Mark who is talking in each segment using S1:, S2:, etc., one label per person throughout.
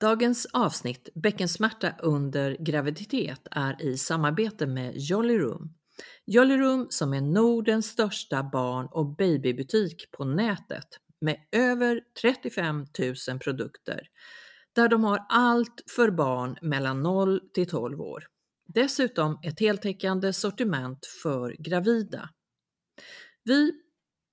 S1: Dagens avsnitt Bäckensmärta under graviditet är i samarbete med Jolly Room. Jolly Room som är Nordens största barn och babybutik på nätet med över 35 000 produkter där de har allt för barn mellan 0 till 12 år. Dessutom ett heltäckande sortiment för gravida. Vi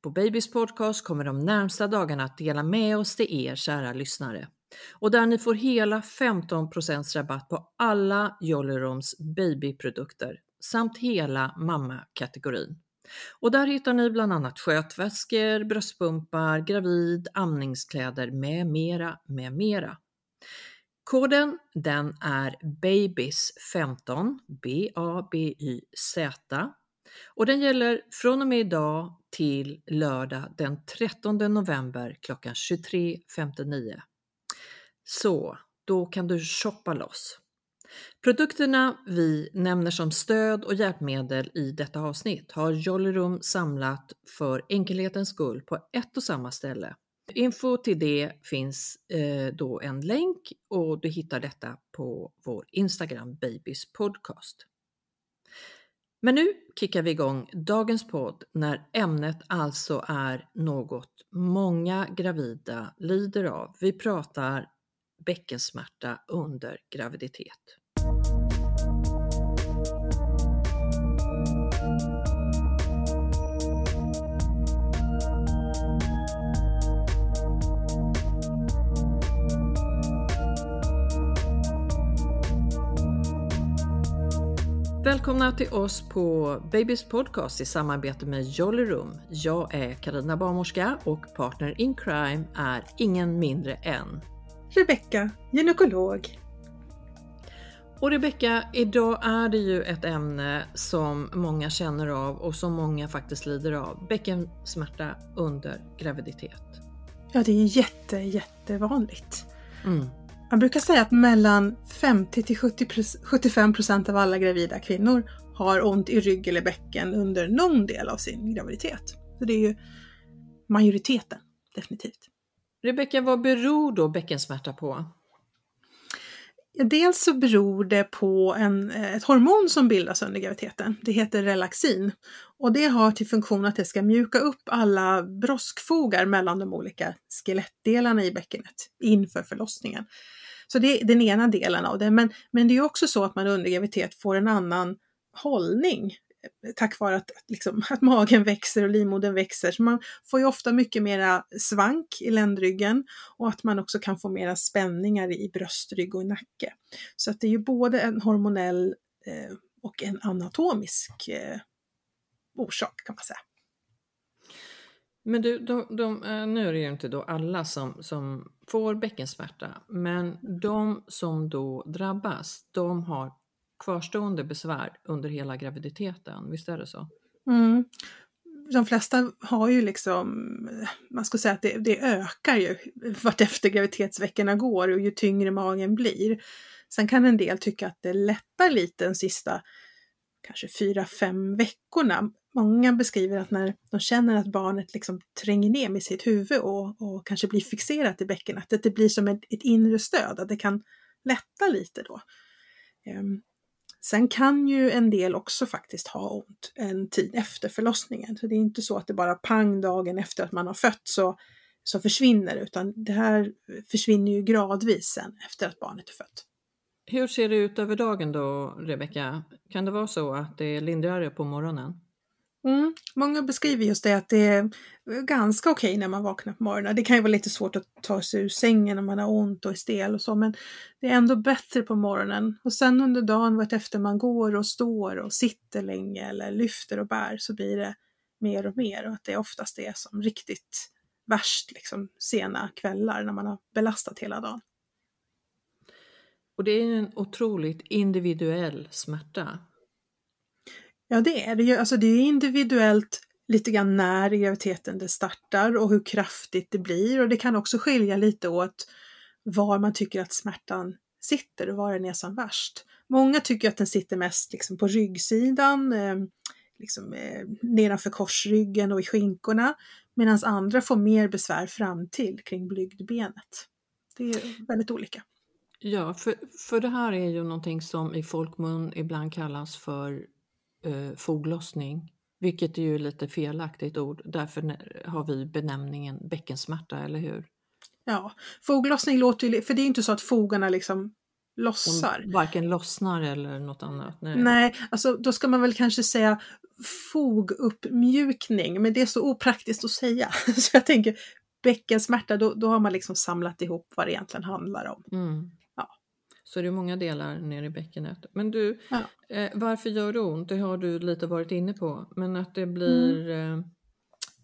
S1: på Babys podcast kommer de närmsta dagarna att dela med oss till er kära lyssnare och där ni får hela 15 rabatt på alla Jollyroms babyprodukter samt hela mammakategorin. Och där hittar ni bland annat skötväskor, bröstpumpar, gravid, amningskläder med mera, med mera. Koden den är BABYS15, B-A-B-Y-Z och den gäller från och med idag till lördag den 13 november klockan 23.59. Så, då kan du shoppa loss. Produkterna vi nämner som stöd och hjälpmedel i detta avsnitt har Jollyroom samlat för enkelhetens skull på ett och samma ställe. Info till det finns eh, då en länk och du hittar detta på vår Instagram Babys podcast. Men nu kickar vi igång dagens podd när ämnet alltså är något många gravida lider av. Vi pratar bäckensmärta under graviditet. Välkomna till oss på Babys podcast i samarbete med Jolly Room. Jag är Karina Barnmorska och partner in crime är ingen mindre än
S2: Rebecka, gynekolog.
S1: Och Rebecka, idag är det ju ett ämne som många känner av och som många faktiskt lider av. Bäckensmärta under graviditet.
S2: Ja, det är jätte, jättevanligt. Mm. Man brukar säga att mellan 50 till 70, 75 procent av alla gravida kvinnor har ont i rygg eller bäcken under någon del av sin graviditet. Så det är ju majoriteten, definitivt.
S1: Rebecka, vad beror då bäckensmärta på?
S2: Dels så beror det på en, eh, ett hormon som bildas under graviditeten. Det heter relaxin och det har till funktion att det ska mjuka upp alla broskfogar mellan de olika skelettdelarna i bäckenet inför förlossningen. Så det är den ena delen av det. Men, men det är också så att man under graviditet får en annan hållning tack vare att, liksom, att magen växer och livmodern växer. Så man får ju ofta mycket mera svank i ländryggen och att man också kan få mera spänningar i bröstrygg och nacke. Så att det är ju både en hormonell eh, och en anatomisk eh, orsak kan man säga.
S1: Men du, de, de, eh, nu är det ju inte då alla som, som får bäckensmärta, men de som då drabbas, de har kvarstående besvär under hela graviditeten, visst är det så?
S2: Mm. De flesta har ju liksom, man skulle säga att det, det ökar ju vartefter graviditetsveckorna går och ju tyngre magen blir. Sen kan en del tycka att det lättar lite den sista kanske fyra, fem veckorna. Många beskriver att när de känner att barnet liksom tränger ner med sitt huvud och, och kanske blir fixerat i bäckenet, att det blir som ett, ett inre stöd, att det kan lätta lite då. Um, sen kan ju en del också faktiskt ha ont en tid efter förlossningen. Så det är inte så att det bara pang dagen efter att man har fött så, så försvinner utan det här försvinner ju gradvis sen efter att barnet är fött.
S1: Hur ser det ut över dagen då, Rebecka? Kan det vara så att det är lindrigare på morgonen?
S2: Mm. Många beskriver just det att det är ganska okej okay när man vaknar på morgonen. Det kan ju vara lite svårt att ta sig ur sängen när man har ont och är stel och så, men det är ändå bättre på morgonen. Och sen under dagen, efter man går och står och sitter länge eller lyfter och bär, så blir det mer och mer och att det oftast är som riktigt värst liksom, sena kvällar när man har belastat hela dagen.
S1: Och det är en otroligt individuell smärta.
S2: Ja, det är det ju. Alltså det är individuellt lite grann när i graviditeten det startar och hur kraftigt det blir och det kan också skilja lite åt var man tycker att smärtan sitter och var den är som värst. Många tycker att den sitter mest liksom på ryggsidan, eh, liksom, eh, nedanför korsryggen och i skinkorna, medan andra får mer besvär fram till kring blygdbenet. Det är väldigt olika.
S1: Ja, för, för det här är ju någonting som i folkmun ibland kallas för eh, foglossning, vilket är ju lite felaktigt ord. Därför har vi benämningen bäckensmärta, eller hur?
S2: Ja, foglossning låter ju, för det är inte så att fogarna liksom lossar.
S1: De varken lossnar eller något annat.
S2: Nej. Nej, alltså då ska man väl kanske säga foguppmjukning, men det är så opraktiskt att säga. så jag tänker bäckensmärta, då, då har man liksom samlat ihop vad det egentligen handlar om.
S1: Mm. Så det är många delar ner i bäckenet. Men du, ja. eh, varför gör det ont? Det har du lite varit inne på. Men att det blir mm. eh,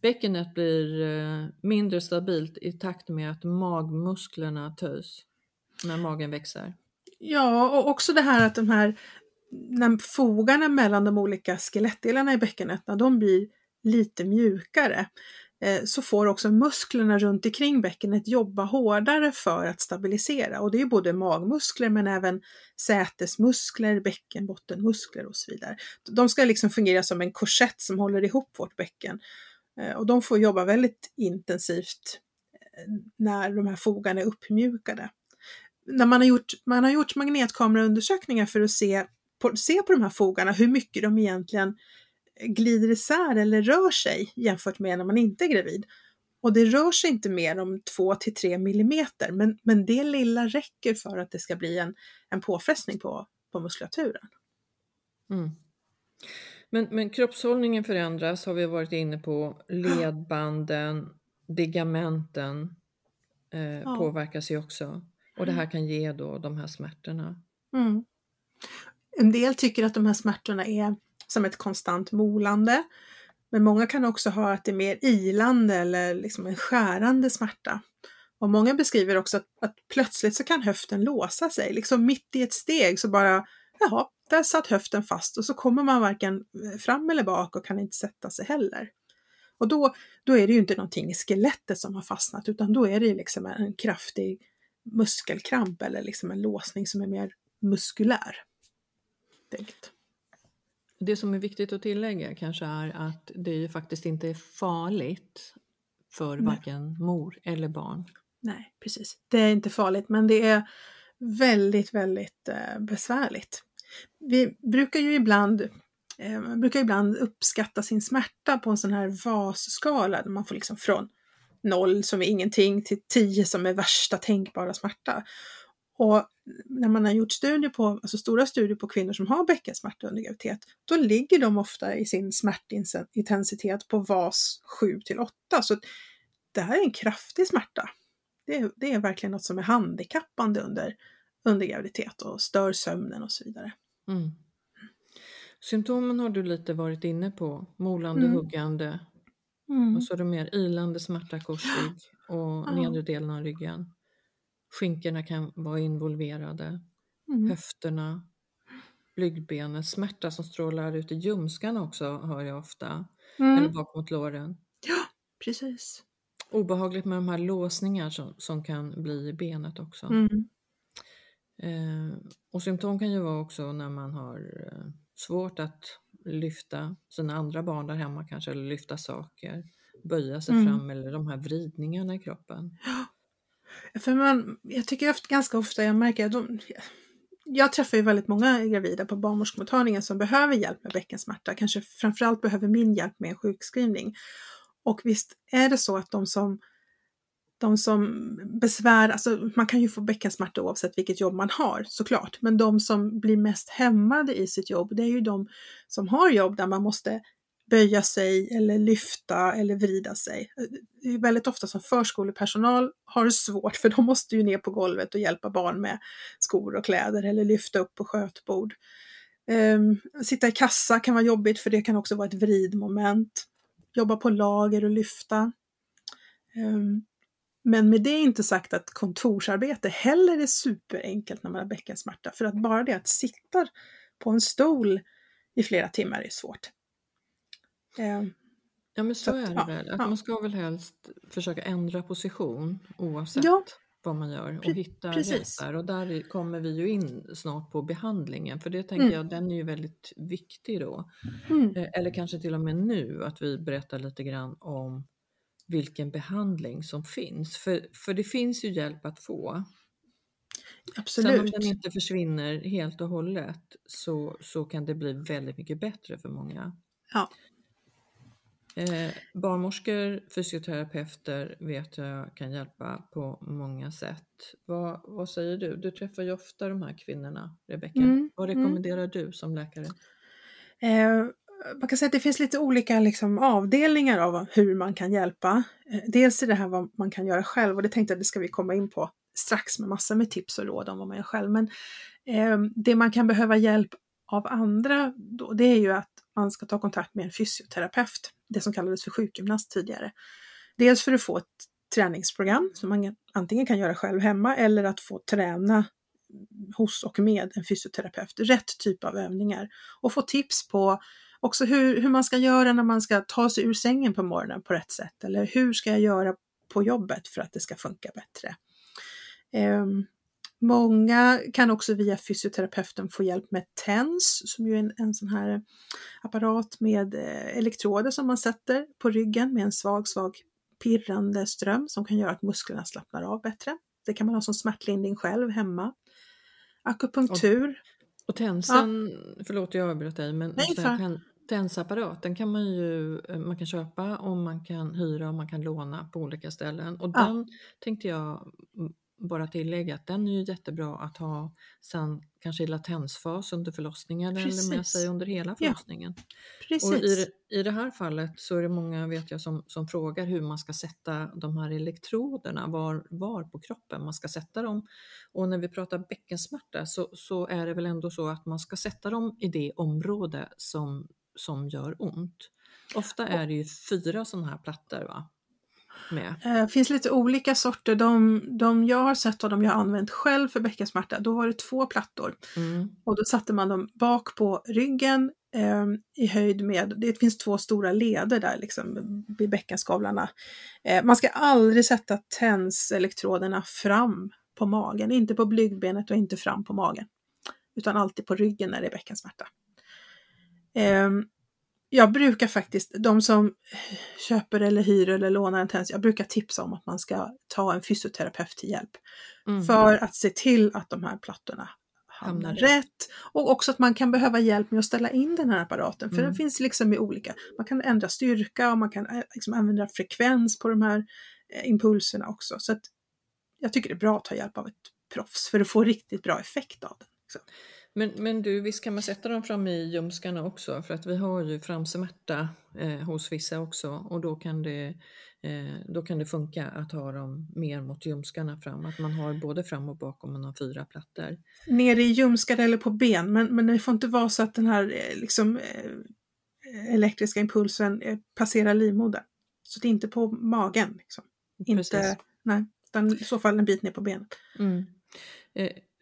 S1: bäckenet blir eh, mindre stabilt i takt med att magmusklerna töjs när magen växer.
S2: Ja, och också det här att de här när fogarna mellan de olika skelettdelarna i bäckenet, när de blir lite mjukare, Eh, så får också musklerna runt omkring bäckenet jobba hårdare för att stabilisera. Och det är både magmuskler men även sätesmuskler, bäckenbottenmuskler och så vidare. De ska liksom fungera som en korsett som håller ihop vårt bäcken. Eh, och de får jobba väldigt intensivt eh, när de här fogarna är uppmjukade. När man har gjort, man har gjort magnetkameraundersökningar för att se på, se på de här fogarna hur mycket de egentligen glider isär eller rör sig jämfört med när man inte är gravid. Och det rör sig inte mer om 2 till 3 millimeter, men, men det lilla räcker för att det ska bli en, en påfrestning på, på muskulaturen.
S1: Mm. Men, men kroppshållningen förändras har vi varit inne på. Ledbanden, ligamenten eh, ja. påverkas ju också. Och det här kan ge då de här smärtorna.
S2: Mm. En del tycker att de här smärtorna är som ett konstant molande. Men många kan också ha att det är mer ilande eller liksom en skärande smärta. Och många beskriver också att, att, plötsligt så kan höften låsa sig, liksom mitt i ett steg så bara, jaha, där satt höften fast och så kommer man varken fram eller bak och kan inte sätta sig heller. Och då, då är det ju inte någonting i skelettet som har fastnat utan då är det liksom en kraftig muskelkramp eller liksom en låsning som är mer muskulär. Enkelt.
S1: Det som är viktigt att tillägga kanske är att det ju faktiskt inte är farligt för varken mor eller barn.
S2: Nej, precis. Det är inte farligt, men det är väldigt, väldigt eh, besvärligt. Vi brukar ju ibland eh, brukar ibland uppskatta sin smärta på en sån här VAS-skala där man får liksom från noll som är ingenting till 10 som är värsta tänkbara smärta. Och när man har gjort studier på, alltså stora studier på kvinnor som har bäckensmärta under graviditet, då ligger de ofta i sin smärtintensitet på VAS 7 till 8. Så det här är en kraftig smärta. Det är, det är verkligen något som är handikappande under, under graviditet och stör sömnen och så vidare. Mm.
S1: Symptomen har du lite varit inne på, molande, mm. huggande.
S2: Mm.
S1: Och så är det mer ilande smärta korsrygg och
S2: Ja.
S1: nedre delen av ryggen. Skinkorna kan vara involverade,
S2: Mm.
S1: höfterna, blygdbenet, smärta som strålar ut i ljumskarna också hör jag ofta, eller
S2: Mm.
S1: bak mot låren.
S2: Precis.
S1: Obehagligt med de här låsningar som, som kan bli i benet också.
S2: Mm.
S1: Eh, och symptom kan ju vara också när man har eh, svårt att lyfta sina andra barn där hemma kanske, eller lyfta saker, böja sig
S2: Mm.
S1: fram eller de här vridningarna i kroppen.
S2: För man, jag tycker ofta, ganska ofta jag märker att de, jag träffar ju väldigt många gravida på barnmorskemottagningen som behöver hjälp med bäckensmärta, kanske framförallt behöver min hjälp med en sjukskrivning. Och visst är det så att de som, de som besvär, alltså man kan ju få bäckensmärta oavsett vilket jobb man har såklart, men de som blir mest hämmade i sitt jobb, det är ju de som har jobb där man måste böja sig eller lyfta eller vrida sig. Det är väldigt ofta som förskolepersonal har det svårt för de måste ju ner på golvet och hjälpa barn med skor och kläder eller lyfta upp på skötbord. Um, sitta i kassa kan vara jobbigt för det kan också vara ett vridmoment. Jobba på lager och lyfta. Um, men med det inte sagt att kontorsarbete heller är superenkelt när man har bäckensmärta för att bara det att sitta på en stol i flera timmar är svårt. Um,
S1: Ja men så,
S2: Så
S1: är det
S2: ja,
S1: väl, att
S2: ja.
S1: man ska väl helst försöka ändra position oavsett
S2: Ja,
S1: vad man gör och
S2: pre-
S1: hitta
S2: precis.
S1: rätt där. Och där kommer vi ju in snart på behandlingen för det tänker
S2: Mm.
S1: jag, den är ju väldigt viktig då.
S2: mm,
S1: Eh, Eller kanske till och med nu att vi berättar lite grann om vilken behandling som finns. För, för det finns ju hjälp att få. Sen om
S2: absolut.
S1: den inte försvinner helt och hållet så, så kan det bli väldigt mycket bättre för många.
S2: Ja.
S1: Eh, barnmorskor, fysioterapeuter vet jag kan hjälpa på många sätt. Vad, vad säger du? Du träffar ju ofta de här kvinnorna, Rebecka.
S2: Mm,
S1: Vad
S2: mm.
S1: rekommenderar du som läkare?
S2: Eh, man kan säga att det finns lite olika liksom, avdelningar av hur man kan hjälpa. Eh, dels är det här vad man kan göra själv och det tänkte jag att det ska vi komma in på strax med massor med tips och råd om vad man gör själv. Men eh, det man kan behöva hjälp av andra, då, det är ju att man ska ta kontakt med en fysioterapeut, det som kallades för sjukgymnast tidigare. Dels för att få ett träningsprogram som man antingen kan göra själv hemma eller att få träna hos och med en fysioterapeut, rätt typ av övningar och få tips på också hur, hur man ska göra när man ska ta sig ur sängen på morgonen på rätt sätt eller hur ska jag göra på jobbet för att det ska funka bättre. Um, många kan också via fysioterapeuten få hjälp med TENS som ju är en, en sån här apparat med eh, elektroder som man sätter på ryggen med en svag, svag pirrande ström som kan göra att musklerna slappnar av bättre. Det kan man ha som smärtlindring själv hemma. Akupunktur.
S1: Och tensen, förlåt jag avbröt dig, men
S2: Nej, för-
S1: tensapparaten kan man ju eh, man kan köpa och man kan hyra och man kan låna på olika ställen. Och
S2: Ja.
S1: den tänkte jag mm, bara tillägga att den är ju jättebra att ha sen kanske i latensfas under förlossningen eller med
S2: Precis.
S1: sig under hela
S2: Ja,
S1: förlossningen.
S2: Precis.
S1: Och i, i det här fallet så är det många vet jag som, som frågar hur man ska sätta de här elektroderna, var, var på kroppen man ska sätta dem. Och när vi pratar bäckensmärta så, så är det väl ändå så att man ska sätta dem i det område som, som gör ont. Ofta är det ju fyra sådana här plattor va? Med.
S2: Det finns lite olika sorter. De, de jag har sett och de jag har använt själv för bäckensmärta, då var det två plattor.
S1: Mm.
S2: Och då satte man dem bak på ryggen eh, i höjd med, det finns två stora leder där liksom vid bäckenskavlarna. Eh, man ska aldrig sätta tenselektroderna fram på magen, inte på blygdbenet och inte fram på magen. Utan alltid på ryggen när det är bäckensmärta. Eh, jag brukar faktiskt, de som köper eller hyr eller lånar en tens, jag brukar tipsa om att man ska ta en fysioterapeut till hjälp.
S1: Mm.
S2: För att se till att de här plattorna hamnar
S1: Hamnar
S2: rätt. Och också att man kan behöva hjälp med att ställa in den här apparaten. För
S1: Mm.
S2: den finns liksom i olika, man kan ändra styrka och man kan eh, liksom använda frekvens på de här eh, impulserna också. Så att jag tycker det är bra att ta hjälp av ett proffs för att få riktigt bra effekt av den. liksom.
S1: Men, men du, visst kan man sätta dem fram i ljumskarna också? För att vi har ju framsmärta eh, hos vissa också och då kan, det, eh, då kan det funka att ha dem mer mot ljumskarna fram. Att man har både fram och bak om man har fyra plattor.
S2: Nere i ljumskar eller på ben, men, men det får inte vara så att den här eh, liksom, eh, elektriska impulsen eh, passerar livmodern. Så det är inte på magen. Liksom. Inte, nej, utan i så fall en bit ner på benet.
S1: Mm.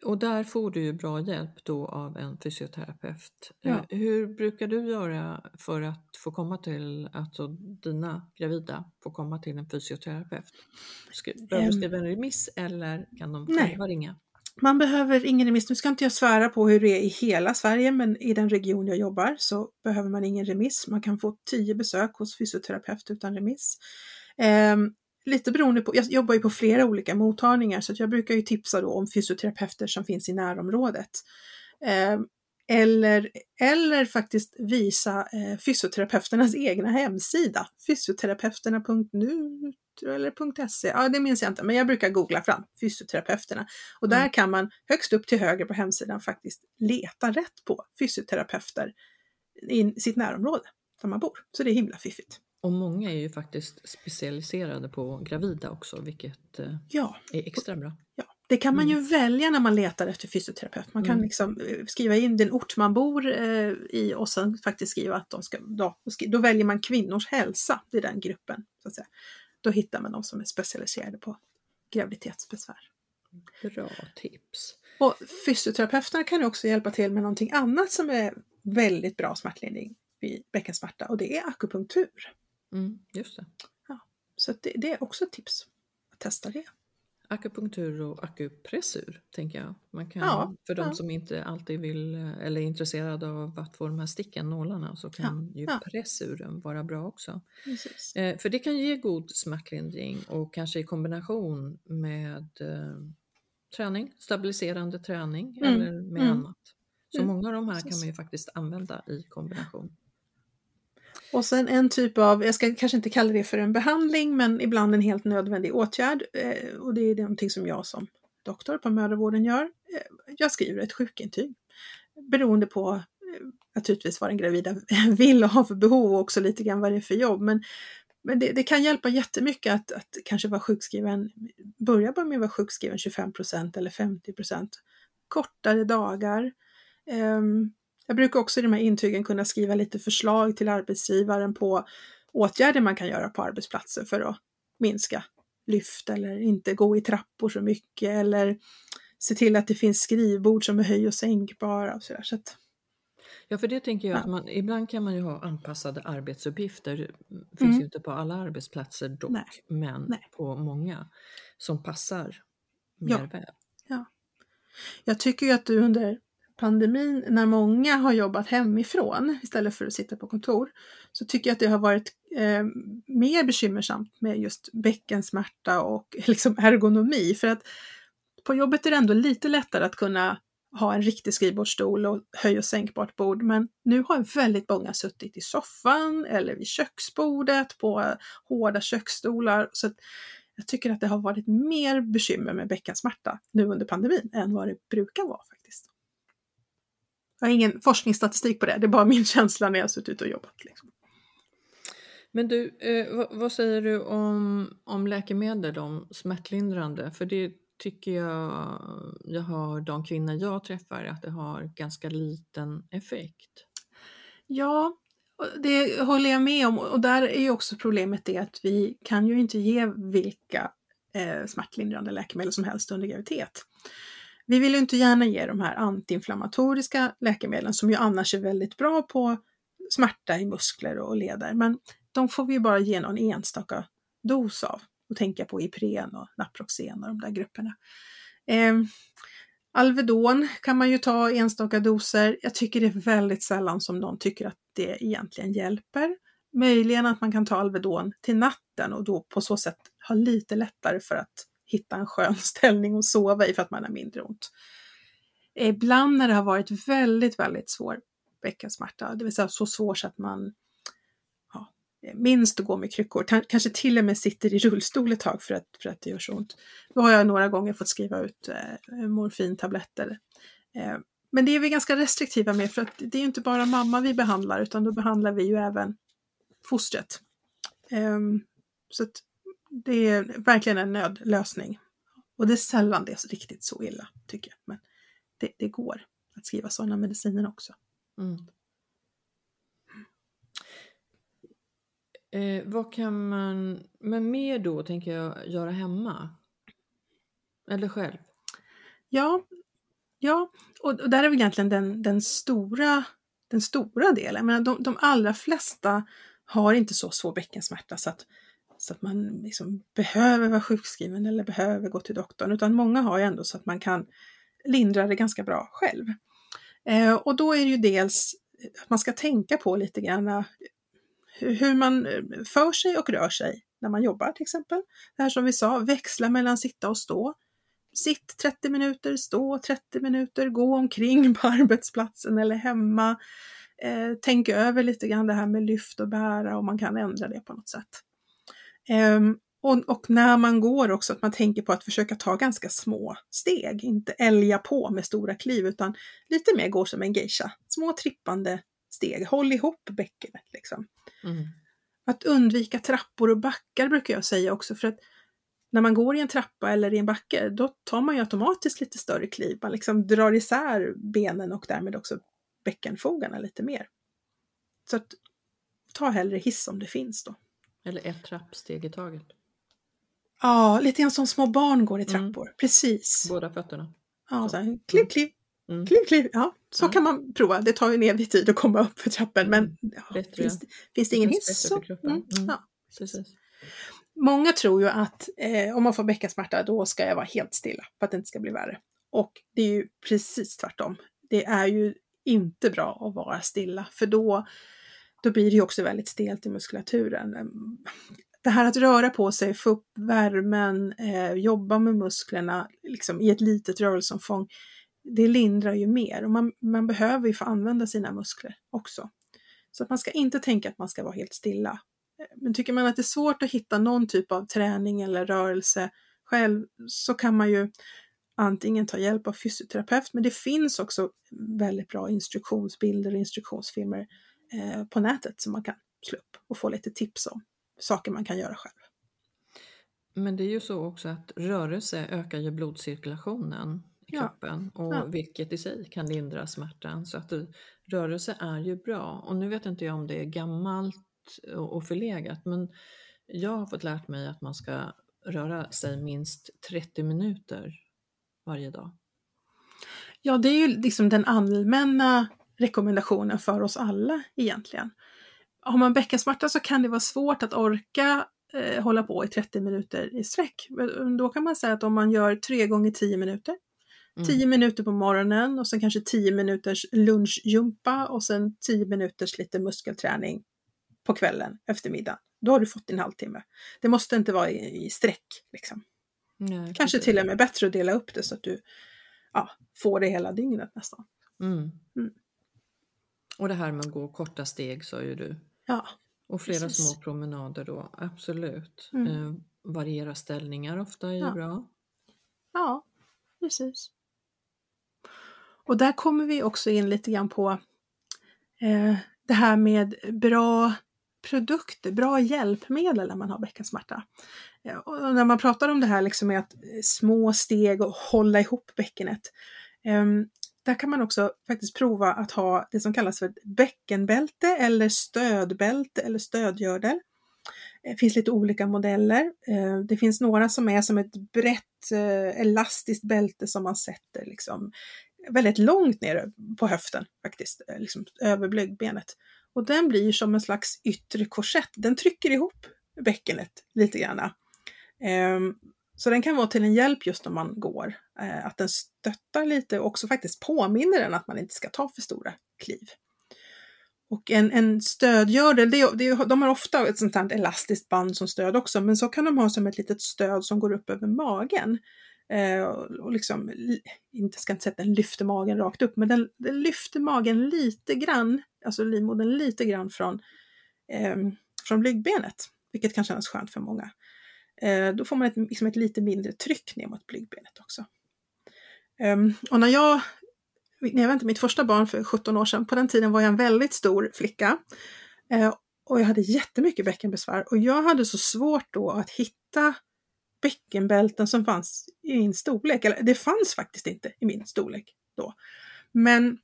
S1: Eh, och där får du ju bra hjälp då av en fysioterapeut. Eh,
S2: Ja.
S1: Hur brukar du göra för att få komma till, alltså dina gravida får komma till en fysioterapeut? Behöver du
S2: Ehm.
S1: skriva en remiss eller kan de
S2: Nej.
S1: själva ringa?
S2: Man behöver ingen remiss. Nu ska inte jag svära på hur det är i hela Sverige, men i den region jag jobbar så behöver man ingen remiss. Man kan få tio besök hos fysioterapeut utan remiss. Lite beroende på, jag jobbar ju på flera olika mottagningar så att jag brukar ju tipsa då om fysioterapeuter som finns i närområdet. Ehm, eller, eller faktiskt visa eh, fysioterapeuternas egna hemsida, fysioterapeuterna.nu eller .se, ja det minns jag inte, men jag brukar googla fram fysioterapeuterna. Och där
S1: Mm.
S2: kan man högst upp till höger på hemsidan faktiskt leta rätt på fysioterapeuter i sitt närområde där man bor. Så det är himla fiffigt.
S1: Och många är ju faktiskt specialiserade på gravida också, vilket eh,
S2: Ja,
S1: är extra bra.
S2: ja. det kan man ju välja när man letar efter fysioterapeut. Man kan
S1: Mm.
S2: liksom eh, skriva in den ort man bor eh, i och sen faktiskt skriva att de ska, då, då väljer man kvinnors hälsa, det är den gruppen. Så att säga. Då hittar man de som är specialiserade på graviditetsbesvär.
S1: Bra tips.
S2: Och fysioterapeuterna kan också hjälpa till med någonting annat som är väldigt bra smärtlindring vid bäckensmärta och det är akupunktur.
S1: Mm, just det.
S2: Så att det, det är också ett tips att testa det.
S1: Akupunktur och akupressur tänker jag. Man kan,
S2: Ja,
S1: för de
S2: ja.
S1: som inte alltid vill eller är intresserade av att få de här sticken, nålarna, så kan ju
S2: ja.
S1: pressuren vara bra också. Eh, för det kan ge god smärtlindring och kanske i kombination med eh, träning, stabiliserande träning
S2: Mm,
S1: eller med
S2: mm.
S1: annat. Så
S2: Mm,
S1: många av de här kan man ju faktiskt använda i kombination.
S2: Och sen en typ av, jag ska kanske inte kalla det för en behandling, men ibland en helt nödvändig åtgärd. Eh, och det är någonting som jag som doktor på mödravården gör. Eh, jag skriver ett sjukintyg. Beroende på eh, naturligtvis vad den gravida vill och har för behov och också lite grann vad det är för jobb. Men, men det, det kan hjälpa jättemycket att, att kanske vara sjukskriven, börja bara med att vara sjukskriven 25% eller 50% kortare dagar. Ehm, jag brukar också i de här intygen kunna skriva lite förslag till arbetsgivaren på åtgärder man kan göra på arbetsplatser för att minska lyft eller inte gå i trappor så mycket eller se till att det finns skrivbord som är höj och sänkbara och sådär. Så att,
S1: Ja, för det tänker jag
S2: Ja.
S1: att man, ibland kan man ju ha anpassade arbetsuppgifter. Det finns
S2: Mm.
S1: ju inte på alla arbetsplatser dock,
S2: Nej.
S1: men
S2: Nej.
S1: på många som passar
S2: Ja.
S1: mer väl.
S2: jag tycker ju att du under pandemin, när många har jobbat hemifrån istället för att sitta på kontor, så tycker jag att det har varit eh, mer bekymmersamt med just bäckensmärta och liksom ergonomi. För att på jobbet är det ändå lite lättare att kunna ha en riktig skrivbordsstol och höj och sänkbart bord. Men nu har väldigt många suttit i soffan eller vid köksbordet på hårda köksstolar. Så att jag tycker att det har varit mer bekymmer med bäckensmärta nu under pandemin än vad det brukar vara faktiskt. Jag har ingen forskningsstatistik på det, det är bara min känsla när jag suttit och jobbat. Liksom.
S1: Men du, eh, vad, säger du om, om läkemedel, om smärtlindrande? För det tycker jag, jag hör de kvinnor jag träffar, att det har ganska liten effekt.
S2: Ja, det håller jag med om och där är ju också problemet det att vi kan ju inte ge vilka eh, smärtlindrande läkemedel som helst under graviditet. Vi vill ju inte gärna ge de här antiinflammatoriska läkemedlen som ju annars är väldigt bra på smärta i muskler och leder, men de får vi bara ge någon enstaka dos av och tänka på Ipren och Naproxen och de där grupperna. Eh, Alvedon kan man ju ta enstaka doser. Jag tycker det är väldigt sällan som någon tycker att det egentligen hjälper. Möjligen att man kan ta Alvedon till natten och då på så sätt ha lite lättare för att hitta en skön ställning att sova i för att man har mindre ont. Ibland när det har varit väldigt, väldigt svår bäckensmärta, det vill säga så svår så att man ja, minst att gå med kryckor, kanske till och med sitter i rullstol ett tag för att, för att det gör så ont. Då har jag några gånger fått skriva ut eh, morfintabletter. Eh, men det är vi ganska restriktiva med för att det är ju inte bara mamma vi behandlar utan då behandlar vi ju även fostret. Ehm, så att det är verkligen en nödlösning. Och det är sällan det är så riktigt så illa tycker jag. Men det, det går att skriva sådana mediciner också.
S1: Mm. Eh, vad kan man, men mer då tänker jag göra hemma? Eller själv?
S2: Ja, ja och, och där är väl egentligen den, den, stora, den stora delen. Men de, de allra flesta har inte så svår bäckensmärta så att, så att man liksom behöver vara sjukskriven eller behöver gå till doktorn, utan många har ju ändå så att man kan lindra det ganska bra själv. Eh, och då är det ju dels att man ska tänka på lite grann eh, hur man eh, för sig och rör sig när man jobbar till exempel. Det här som vi sa, växla mellan sitta och stå. Sitt 30 minuter, stå 30 minuter, gå omkring på arbetsplatsen eller hemma. Eh, tänk över lite grann det här med lyft och bära om man kan ändra det på något sätt. Eh, och, och, när man går också att man tänker på att försöka ta ganska små steg, inte älga på med stora kliv utan lite mer gå som en geisha. Små trippande steg, håll ihop bäckenet liksom. Mm. Att undvika trappor och backar brukar jag säga också för att när man går i en trappa eller i en backe, då tar man ju automatiskt lite större kliv. Man liksom drar isär benen och därmed också bäckenfogarna lite mer. Så att ta hellre hiss om det finns då.
S1: Eller ett trappsteg i taget.
S2: Ja, lite grann som små barn går i mm. trappor. Mm. Precis.
S1: Båda fötterna.
S2: Ja, så här, kliv, kliv, mm. kliv, kliv. Ja, så ja. kan man prova. Det tar ju en evig tid att komma upp för trappen, men ja, finns, finns det ingen hiss så... Mm. Ja. Precis. Många tror ju att eh, om man får bäckensmärta då ska jag vara helt stilla för att det inte ska bli värre. Och det är ju precis tvärtom. Det är ju inte bra att vara stilla för då, då blir det ju också väldigt stelt i muskulaturen. Ehm, det här att röra på sig, få upp värmen, eh, jobba med musklerna liksom, i ett litet rörelseomfång, det lindrar ju mer och man, man behöver ju få använda sina muskler också. Så att man ska inte tänka att man ska vara helt stilla eh, men tycker man att det är svårt att hitta någon typ av träning eller rörelse själv så kan man ju antingen ta hjälp av fysioterapeut, men det finns också väldigt bra instruktionsbilder och instruktionsfilmer på nätet som man kan slå upp och få lite tips om saker man kan göra själv.
S1: Men det är ju så också att rörelse ökar ju blodcirkulationen i ja. kroppen och ja. vilket i sig kan lindra smärtan. Så att rörelse är ju bra. Och nu vet inte jag om det är gammalt och förlegat men jag har fått lärt mig att man ska röra sig minst 30 minuter varje dag.
S2: Ja, det är ju liksom den allmänna rekommendationen för oss alla egentligen. Har man bäckensmärta så kan det vara svårt att orka eh, hålla på i 30 minuter i sträck. Då kan man säga att om man gör 3 gånger 10 minuter, 10 mm. minuter på morgonen och sen kanske 10 minuters lunchjumpa och sen 10 minuters lite muskelträning på kvällen, eftermiddag. Då har du fått din halvtimme. Det måste inte vara i, i sträck. Liksom. Nej, Kanske till och med bättre att dela upp det så att du ja, får det hela dygnet nästan. Mm.
S1: Mm. Och det här med att gå korta steg sa ju du.
S2: Ja.
S1: Och flera precis. små promenader då, absolut. Mm. Eh, variera ställningar ofta är ju
S2: ja.
S1: bra.
S2: Ja, precis. Och där kommer vi också in lite grann på eh, det här med bra produkter, bra hjälpmedel när man har bäckensmärta. Och när man pratar om det här liksom med att eh, små steg och hålla ihop bäckenet. Där kan man också faktiskt prova att ha det som kallas för bäckenbälte eller stödbälte eller stödgördel. Det finns lite olika modeller. Eh, det finns några som är som ett brett eh, elastiskt bälte som man sätter liksom väldigt långt ner på höften faktiskt, liksom över blygdbenet. Och den blir som en slags yttre korsett. Den trycker ihop bäckenet lite grann. Ehm, så den kan vara till en hjälp just när man går. Eh, att den stöttar lite och också faktiskt påminner den att man inte ska ta för stora kliv. Och en, en stödgördel, det, det, de har ofta ett sånt här elastiskt band som stöd också, men så kan de ha som ett litet stöd som går upp över magen. Eh, och liksom, inte ska inte säga att den lyfter magen rakt upp, men den, den lyfter magen lite grann, alltså livmodern lite grann från, eh, från blygdbenet, vilket kan kännas skönt för många. Eh, då får man ett, liksom ett lite mindre tryck ner mot blygdbenet också. Ehm, och när jag, när jag väntade mitt första barn för 17 år sedan, på den tiden var jag en väldigt stor flicka. Eh, och jag hade jättemycket bäckenbesvär och jag hade så svårt då att hitta bäckenbälten som fanns i min storlek. Eller det fanns faktiskt inte i min storlek då. Men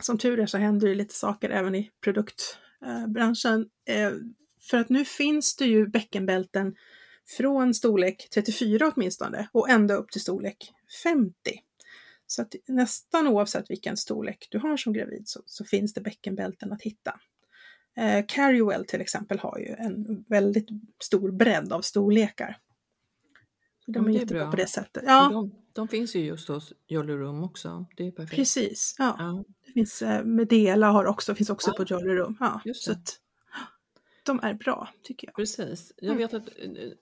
S2: som tur är så händer det lite saker även i produktbranschen. Eh, för att nu finns det ju bäckenbälten från storlek 34 åtminstone och ända upp till storlek 50. Så att nästan oavsett vilken storlek du har som gravid så, så finns det bäckenbälten att hitta. Eh, Carrywell till exempel har ju en väldigt stor bredd av storlekar. De är,
S1: det är
S2: jättebra
S1: bra.
S2: på det sättet. Ja,
S1: De, de finns ju just hos Jolly Room också. Det är perfekt.
S2: precis. Ja.
S1: Ja,
S2: Det finns eh, Medela har också, finns också
S1: Ja.
S2: på Jolly Room. Ja,
S1: Just
S2: så
S1: det.
S2: att, de är bra tycker jag.
S1: precis. Jag
S2: Mm.
S1: vet att,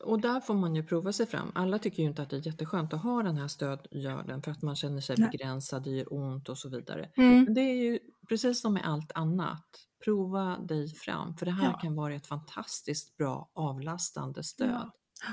S1: och där får man ju prova sig fram. Alla tycker ju inte att det är jätteskönt att ha den här stödgörden för att man känner sig
S2: Nej.
S1: begränsad, det gör ont och så vidare.
S2: Mm.
S1: Men det är ju precis som med allt annat. Prova dig fram, för det här
S2: Ja.
S1: kan vara ett fantastiskt bra avlastande stöd.
S2: Ja.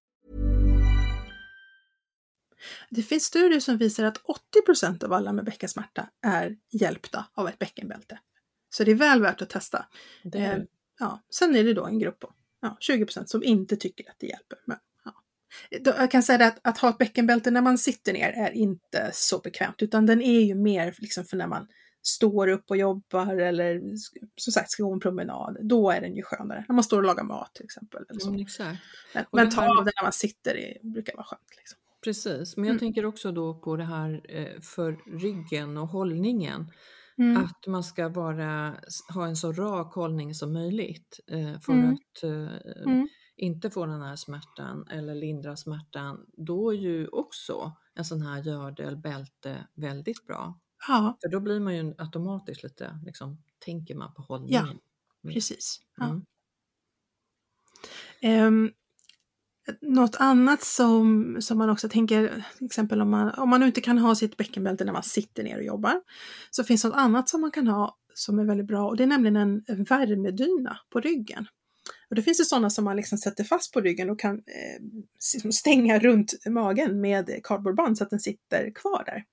S2: Det finns studier som visar att 80% av alla med bäckensmärta är hjälpta av ett bäckenbälte. Så det är väl värt att testa. Eh, ja. Sen är det då en grupp på ja, 20% som inte tycker att det hjälper. Men, ja. Jag kan säga att, att ha ett bäckenbälte när man sitter ner är inte så bekvämt, utan den är ju mer liksom för när man står upp och jobbar eller som sagt ska gå en promenad. Då är den ju skönare. När man står och lagar mat till exempel. Eller så.
S1: mm.
S2: Men, men ta av den när man sitter det brukar vara skönt. Liksom.
S1: Precis, men jag
S2: Mm.
S1: tänker också då på det här eh, för ryggen och hållningen.
S2: Mm.
S1: Att man ska vara, ha en så rak hållning som möjligt eh, för
S2: Mm.
S1: att eh,
S2: Mm.
S1: inte få den här smärtan eller lindra smärtan. Då är ju också en sån här gördelbälte väldigt bra.
S2: Ja,
S1: För då blir man ju automatiskt lite, liksom, tänker man på hållningen. Mm.
S2: precis. Ja.
S1: Mm.
S2: Något annat som, som man också tänker, till exempel om man, om man nu inte kan ha sitt bäckenbälte när man sitter ner och jobbar, så finns något annat som man kan ha som är väldigt bra och det är nämligen en värmedyna på ryggen. Och det finns det sådana som man liksom sätter fast på ryggen och kan eh, stänga runt magen med kardborreband så att den sitter kvar där.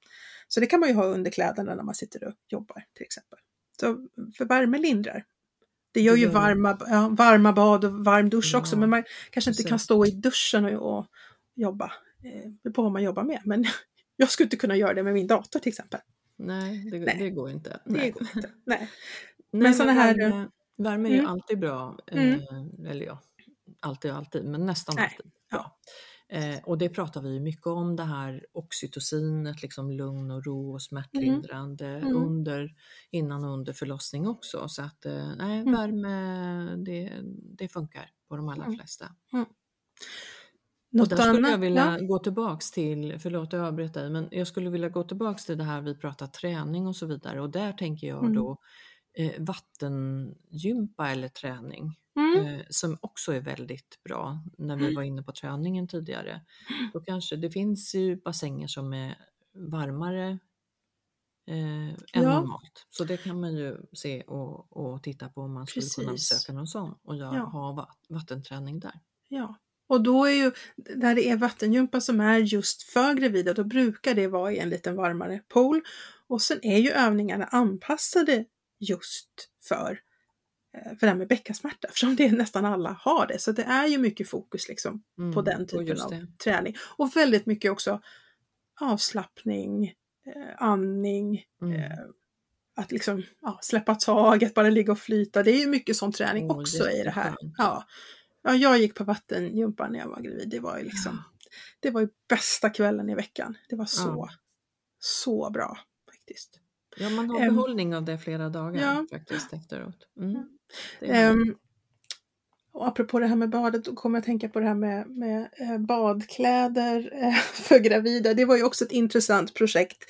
S2: Så det kan man ju ha under kläderna när man sitter och jobbar till exempel. Så för värme lindrar. Det gör ju varma, ja, varma bad och varm dusch också,
S1: Ja,
S2: men man kanske inte kan
S1: precis.
S2: stå i duschen och, och jobba. Eh, Det beror på vad man jobbar med, men jag skulle inte kunna göra det med min dator till exempel.
S1: Nej, det,
S2: Nej.
S1: det går inte.
S2: Det
S1: Nej.
S2: går inte. Nej.
S1: Nej,
S2: såna här-
S1: Värme, värme är ju
S2: Mm.
S1: alltid bra.
S2: Mm.
S1: Eh, eller ja, alltid och alltid, men nästan
S2: Nej,
S1: alltid. Eh, och det pratar vi mycket om, det här oxytocinet, liksom lugn och ro och smärtlindrande
S2: Mm.
S1: under, innan och under förlossning också. Så att eh, nej,
S2: Mm.
S1: värme, det, det funkar på de allra
S2: Mm.
S1: flesta. Och
S2: Något
S1: där skulle
S2: annat?
S1: jag vilja
S2: Ja.
S1: gå tillbaks till, förlåt jag avbryter dig, men jag skulle vilja gå tillbaks till det här vi pratar träning och så vidare och där tänker jag
S2: Mm.
S1: då eh, vattengympa eller träning
S2: Mm.
S1: eh, som också är väldigt bra när vi var inne på träningen tidigare. Då kanske, det finns ju bassänger som är varmare eh, än
S2: Ja.
S1: normalt. Så det kan man ju se och, och titta på om man skulle kunna
S2: Precis.
S1: besöka någon sån och göra,
S2: Ja.
S1: ha va- vattenträning där.
S2: Ja, och då är ju där det är vattengympa som är just för gravida, då brukar det vara i en liten varmare pool. Och sen är ju övningarna anpassade just för, eh, för det här med bäckasmärta, eftersom det nästan alla har det. Så det är ju mycket fokus liksom
S1: Mm,
S2: på den typen av träning. Och väldigt mycket också avslappning, eh, andning,
S1: Mm.
S2: eh, att liksom ja, släppa taget, bara ligga och flyta. Det är ju mycket sån träning
S1: Åh,
S2: också i det här. Ja. ja, jag gick på vattengympa när jag var gravid. Det var ju liksom, det var ju bästa kvällen i veckan. Det var så,
S1: Ja.
S2: så bra faktiskt.
S1: Ja, man har behållning av det flera dagar
S2: ja.
S1: faktiskt efteråt. Mm.
S2: Ehm, och apropå det här med badet, då kommer jag tänka på det här med, med eh, badkläder eh, för gravida. Det var ju också ett intressant projekt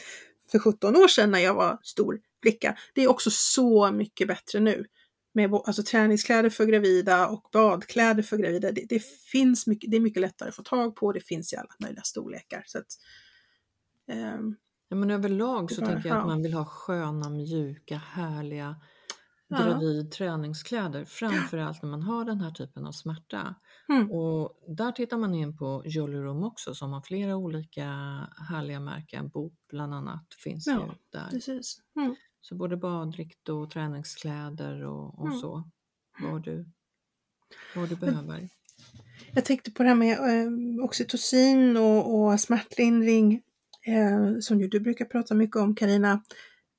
S2: för 17 år sedan när jag var stor flicka. Det är också så mycket bättre nu med alltså, träningskläder för gravida och badkläder för gravida. Det, det finns mycket, det är mycket lättare att få tag på, det finns i alla möjliga storlekar. Så att, ehm,
S1: Ja, men överlag så tänker jag att
S2: ja.
S1: man vill ha sköna, mjuka, härliga
S2: Ja.
S1: gravid träningskläder. Framförallt när man har den här typen av smärta.
S2: Mm.
S1: Och där tittar man in på Jolly Room också som har flera olika härliga märken. Boop bland annat finns
S2: Ja,
S1: ju där.
S2: precis. Mm.
S1: Så både baddräkt och träningskläder och, och
S2: Mm.
S1: så. Vad du, vad du behöver.
S2: Jag tänkte på det här med eh, oxytocin och, och smärtlindring eh, som ju du brukar prata mycket om Karina.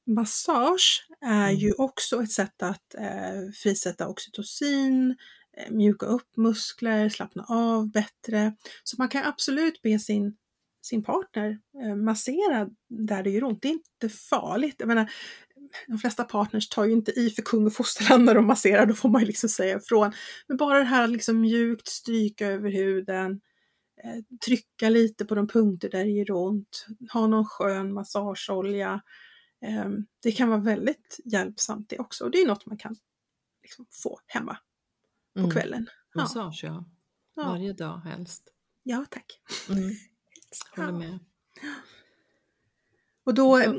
S2: Massage är
S1: Mm.
S2: ju också ett sätt att eh, frisätta oxytocin, eh, mjuka upp muskler, slappna av bättre. Så man kan absolut be sin, sin partner eh, massera där det gör ont. Det är inte farligt. Jag menar, de flesta partners tar ju inte i för kung och fosterland när de masserar, då får man ju liksom säga ifrån. Men bara det här att liksom mjukt stryka över huden, trycka lite på de punkter där det gör ont, ha någon skön massageolja. Eh, det kan vara väldigt hjälpsamt det också och det är något man kan liksom få hemma på
S1: Mm.
S2: kvällen. Ja,
S1: Massage ja.
S2: ja.
S1: Varje dag helst.
S2: ja tack.
S1: Mm. Håller
S2: Ja.
S1: med.
S2: Och då, eh,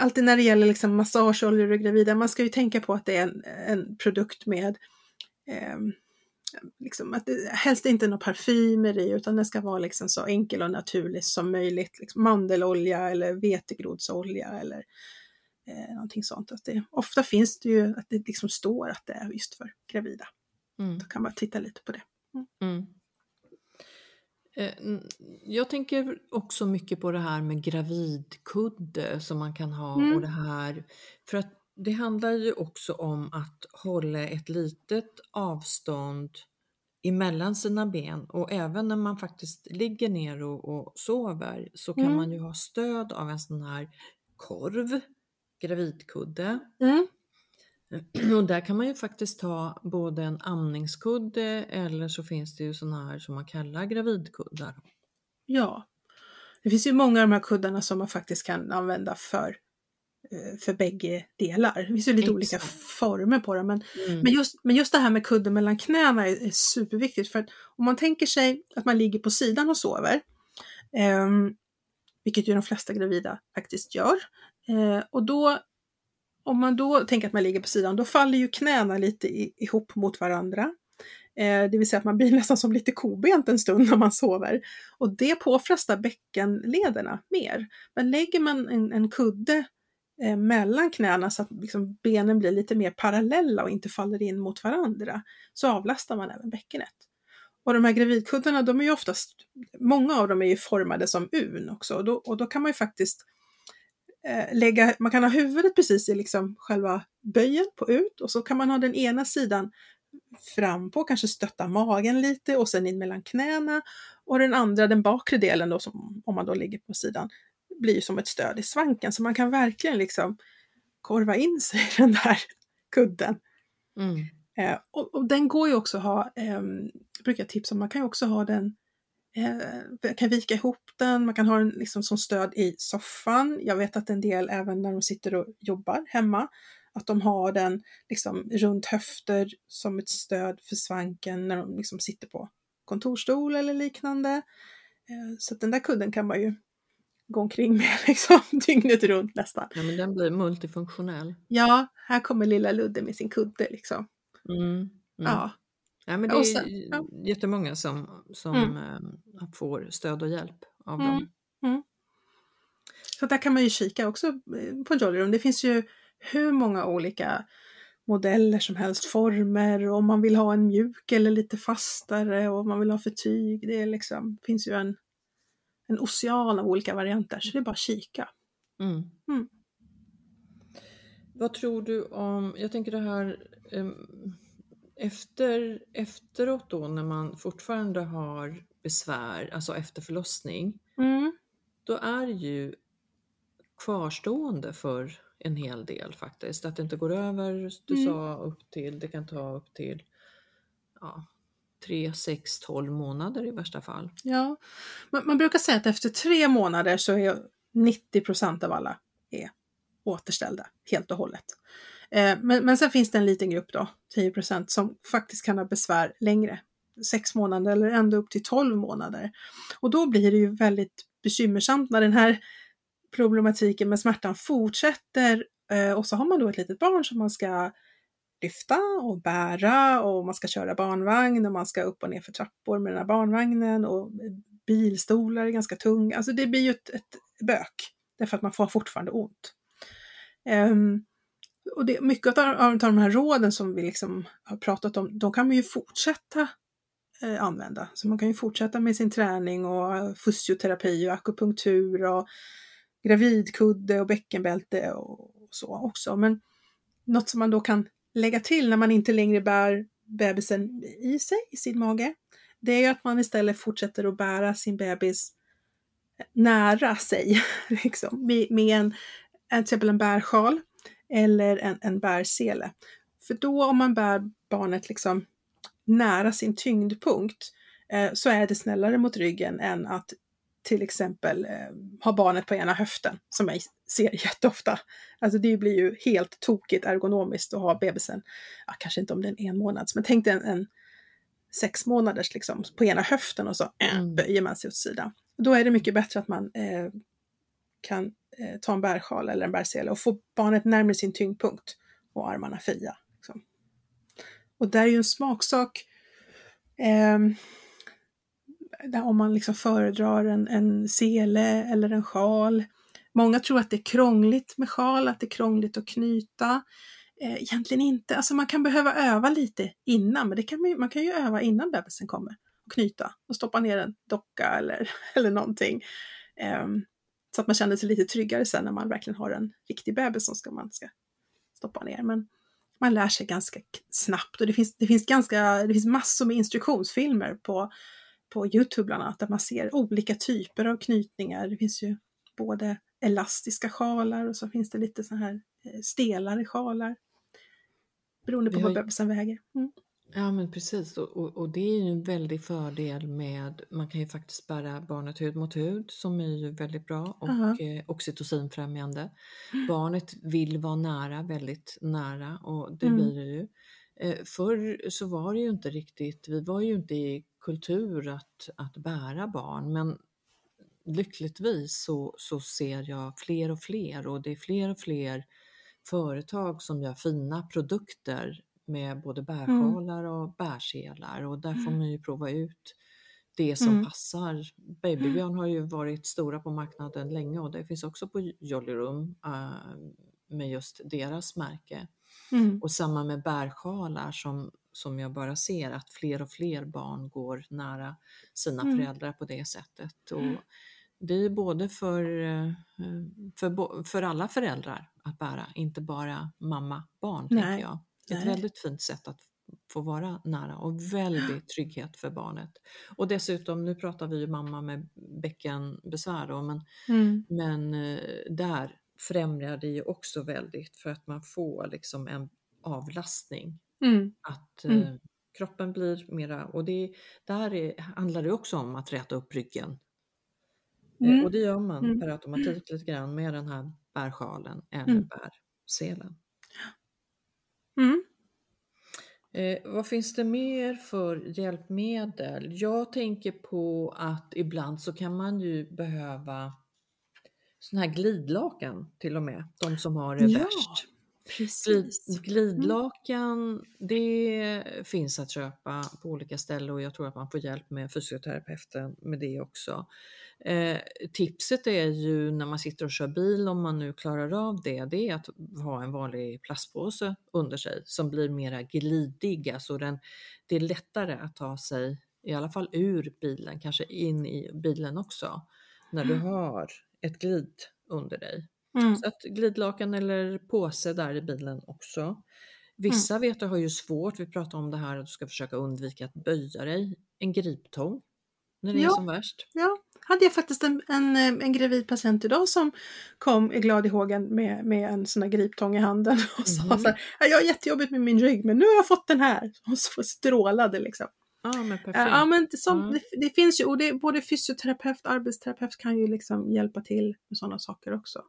S2: alltid när det gäller liksom massageoljor och gravida, man ska ju tänka på att det är en, en produkt med eh, liksom att det helst inte några parfymer i utan den ska vara liksom så enkel och naturlig som möjligt. Liksom mandelolja eller vetegrodsolja eller eh, någonting sånt. Att det, ofta finns det ju att det liksom står att det är just för gravida.
S1: Mm.
S2: Då kan man titta lite på det.
S1: Mm. Eh, n- Jag tänker också mycket på det här med gravidkudde som man kan ha
S2: Mm.
S1: och det här. För att det handlar ju också om att hålla ett litet avstånd emellan sina ben och även när man faktiskt ligger ner och, och sover så kan
S2: Mm.
S1: man ju ha stöd av en sån här korv, gravidkudde.
S2: Mm.
S1: Och där kan man ju faktiskt ta både en amningskudde eller så finns det ju såna här som man kallar gravidkuddar.
S2: Ja, det finns ju många av de här kuddarna som man faktiskt kan använda för, för bägge delar. Det finns ju lite olika
S1: Exakt.
S2: former på det, men,
S1: Mm.
S2: men, just, men just det här med kudden mellan knäna är, är superviktigt. För att om man tänker sig att man ligger på sidan och sover, ehm, vilket ju de flesta gravida faktiskt gör, eh, och då om man då tänker att man ligger på sidan, då faller ju knäna lite i, ihop mot varandra. Eh, det vill säga att man blir nästan som lite kobent en stund när man sover. Och det påfrestar bäckenlederna mer. Men lägger man en, en kudde eh, mellan knäna så att liksom benen blir lite mer parallella och inte faller in mot varandra, så avlastar man även bäckenet. Och de här gravidkuddarna, de är ju oftast, många av dem är ju formade som un också, och då, och då kan man ju faktiskt eh, lägga, man kan ha huvudet precis i liksom själva böjen på ut och så kan man ha den ena sidan fram på, kanske stötta magen lite och sen in mellan knäna och den andra, den bakre delen då, som, om man då ligger på sidan, blir som ett stöd i svanken så man kan verkligen liksom korva in sig i den där kudden.
S1: Mm.
S2: Eh, och, och den går ju också att ha, eh, jag brukar tipsa om, man kan ju också ha den, eh, kan vika ihop den, man kan ha den liksom som stöd i soffan. Jag vet att en del även när de sitter och jobbar hemma, att de har den liksom runt höfter som ett stöd för svanken när de liksom sitter på kontorstol eller liknande. Eh, så att den där kudden kan man ju gå omkring med liksom dygnet runt nästan.
S1: Ja, men den blir multifunktionell.
S2: Ja, här kommer lilla Ludde med sin kudde liksom.
S1: Mm. Mm.
S2: Ja.
S1: Ja, men det är
S2: sen- ja.
S1: jättemånga som, som
S2: Mm.
S1: eh, får stöd och hjälp av
S2: Mm.
S1: dem.
S2: Så där kan man ju kika också eh, på Jolly Room. Det finns ju hur många olika modeller som helst, former och om man vill ha en mjuk eller lite fastare och om man vill ha för tyg. Det är liksom, finns ju en, en ocean av olika varianter så det är bara att kika.
S1: Mm.
S2: Mm.
S1: Vad tror du om, jag tänker det här em, efter, efteråt då när man fortfarande har besvär, alltså efter förlossning,
S2: Mm.
S1: då är ju kvarstående för en hel del faktiskt. Att det inte går över, du
S2: Mm.
S1: sa upp till, det kan ta upp till ja, 3, 6, 12 månader i värsta fall.
S2: Ja, man, man brukar säga att efter tre månader så är 90 av alla är återställda helt och hållet. Eh, men, men sen finns det en liten grupp då, 10% som faktiskt kan ha besvär längre. sex månader eller ända upp till 12 månader. Och då blir det ju väldigt bekymmersamt när den här problematiken med smärtan fortsätter eh, och så har man då ett litet barn som man ska lyfta och bära och man ska köra barnvagn och man ska upp och ner för trappor med den här barnvagnen och bilstolar är ganska tunga. Alltså det blir ju ett, ett bök därför att man får fortfarande ont. Um, och det, mycket av, av de här råden som vi liksom har pratat om, de kan man ju fortsätta eh, använda. Så man kan ju fortsätta med sin träning och fysioterapi och akupunktur och gravidkudde och bäckenbälte och så också. Men något som man då kan lägga till när man inte längre bär bebisen i sig, i sin mage, det är ju att man istället fortsätter att bära sin bebis nära sig, liksom, med, med en, till exempel en bärsjal eller en, en bärsele. För då om man bär barnet liksom nära sin tyngdpunkt eh, så är det snällare mot ryggen än att till exempel eh, ha barnet på ena höften, som jag ser jätteofta. Alltså det blir ju helt tokigt ergonomiskt att ha bebisen, ja, kanske inte om det är en månads, men tänk dig en, en sex månaders liksom, på ena höften och så äh, mm. böjer man sig åt sidan. Då är det mycket bättre att man eh, kan eh, ta en bärsjal eller en bärsele och få barnet närmare sin tyngdpunkt och armarna fria. Liksom. Och där är ju en smaksak. Om man liksom föredrar en, en sele eller en sjal. Många tror att det är krångligt med sjal, att det är krångligt att knyta. Eh, egentligen inte, alltså man kan behöva öva lite innan, men det kan man, man kan ju öva innan bebisen kommer och knyta och stoppa ner en docka eller, eller någonting. Eh, så att man känner sig lite tryggare sen när man verkligen har en riktig bebis som ska, man ska stoppa ner. Men man lär sig ganska snabbt och det finns, det finns, ganska, det finns massor med instruktionsfilmer på på Youtube bland annat, där man ser olika typer av knytningar. Det finns ju både elastiska sjalar och så finns det lite så här eh, stelare sjalar. Beroende på vad bebisen väger. Mm.
S1: Ja men precis och, och, och, det är ju en väldig fördel med, man kan ju faktiskt bära barnet hud mot hud som är ju väldigt bra och uh -huh. eh, oxytocinfrämjande. Mm. Barnet vill vara nära, väldigt nära och det mm. blir det ju. Eh, förr så var det ju inte riktigt, vi var ju inte i kultur att, att bära barn men lyckligtvis så, så ser jag fler och fler och det är fler och fler företag som gör fina produkter med både mm. bärsjalar och bärselar och där får mm. man ju prova ut det som mm. passar. Babybjörn har ju varit stora på marknaden länge och det finns också på Jolly Room äh, med just deras märke. Mm. Och samma med bärsjalar som, som jag bara ser att fler och fler barn går nära sina mm. föräldrar på det sättet. Och mm. det är både för, eh, för, för alla föräldrar att bära, inte bara mamma, barn, Nej. tänker jag. Ett Nej. väldigt fint sätt att få vara nära och väldigt trygghet för barnet. Och dessutom, nu pratar vi ju mamma med bäckenbesvär då, men, mm. men eh, där främjar det ju också väldigt för att man får liksom en avlastning. Mm. Att mm. Eh, kroppen blir mera, och det, där är, handlar det också om att räta upp ryggen. Eh, mm. och det gör man mm. per automatik lite grann med den här bärsjalen eller mm. bärselen. Mm. Eh, vad finns det mer för hjälpmedel? Jag tänker på att ibland så kan man ju behöva sådana här glidlakan till och med, de som har det ja, värst.
S2: Precis.
S1: glidlakan, det finns att köpa på olika ställen och jag tror att man får hjälp med fysioterapeuten med det också. Eh, tipset är ju när man sitter och kör bil, om man nu klarar av det, det är att ha en vanlig plastpåse under sig som blir mera glidig, alltså den, det är lättare att ta sig i alla fall ur bilen, kanske in i bilen också, när du mm. har ett glid under dig. Mm. Så att glidlakan eller påse där i bilen också. Vissa mm. vet jag har ju svårt, vi pratar om det här att du ska försöka undvika att böja dig. En griptång när det ja. är som värst.
S2: Ja, hade jag faktiskt en, en, en gravid patient idag som kom i glad i hågen med, med en sån här griptång i handen och sa mm. så här, jag har jättejobbigt med min rygg men nu har jag fått den här. Och så strålade liksom.
S1: Ja men perfekt.
S2: Ja men som, mm. det, det, finns ju, och det, både fysioterapeut och arbetsterapeut kan ju liksom hjälpa till med sådana saker också.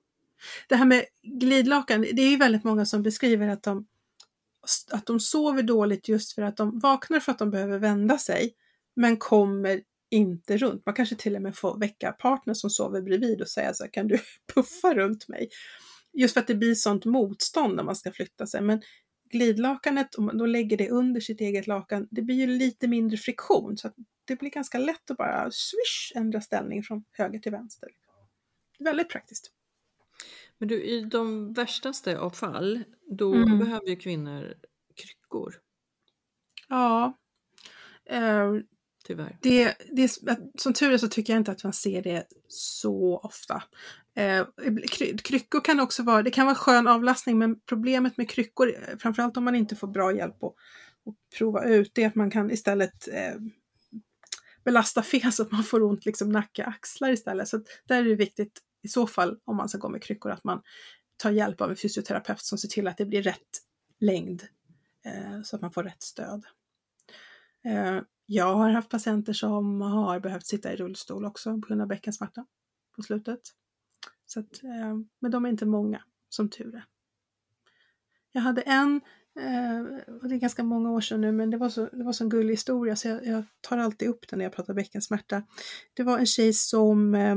S2: Det här med glidlakan, det är ju väldigt många som beskriver att de, att de sover dåligt just för att de vaknar för att de behöver vända sig, men kommer inte runt. Man kanske till och med får väcka partner som sover bredvid och säga så här, kan du puffa runt mig? Just för att det blir sånt motstånd när man ska flytta sig. Men glidlakanet, om man då lägger det under sitt eget lakan, det blir ju lite mindre friktion så att det blir ganska lätt att bara swish ändra ställning från höger till vänster. Väldigt praktiskt.
S1: Men du, i de värstaste av fall, då
S2: Mm.
S1: behöver ju kvinnor kryckor,
S2: Ja. Eh,
S1: tyvärr.
S2: det, det, som tur är så tycker jag inte att man ser det så ofta. Eh, kry, kryckor kan också vara, det kan vara skön avlastning men problemet med kryckor, eh, framförallt om man inte får bra hjälp att, att prova ut, det är att man kan istället eh, belasta fel så att man får ont liksom nacke, axlar istället. Så där är det viktigt i så fall om man ska gå med kryckor att man tar hjälp av en fysioterapeut som ser till att det blir rätt längd eh, så att man får rätt stöd. Eh, jag har haft patienter som har behövt sitta i rullstol också på grund av bäckensmärta på slutet. Så att, eh, men de är inte många, som tur är. Jag hade en, eh, och det är ganska många år sedan nu, men det var så, det var så en gullig historia så jag, jag tar alltid upp den när jag pratar bäckensmärta. Det var en tjej som eh,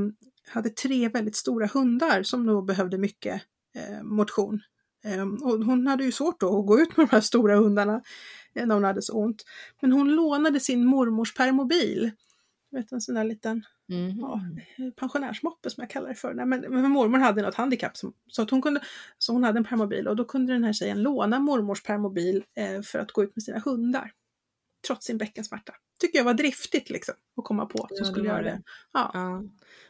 S2: hade tre väldigt stora hundar som då behövde mycket eh, motion. Eh, och hon hade ju svårt då att gå ut med de här stora hundarna eh, när hon hade så ont. Men hon lånade sin mormors permobil. Vet en sån där liten
S1: Mhm.
S2: ja, pensionärsmoppe som jag kallar det för. Nej, men, men mormor hade något handikapp som, så, att hon kunde, så hon hade en permobil och då kunde den här tjejen låna mormors permobil eh, för att gå ut med sina hundar. Trots sin bäckensmärta. Tycker jag var driftigt liksom att komma på att
S1: Ja,
S2: skulle göra
S1: det.
S2: det. Ja.
S1: Ja.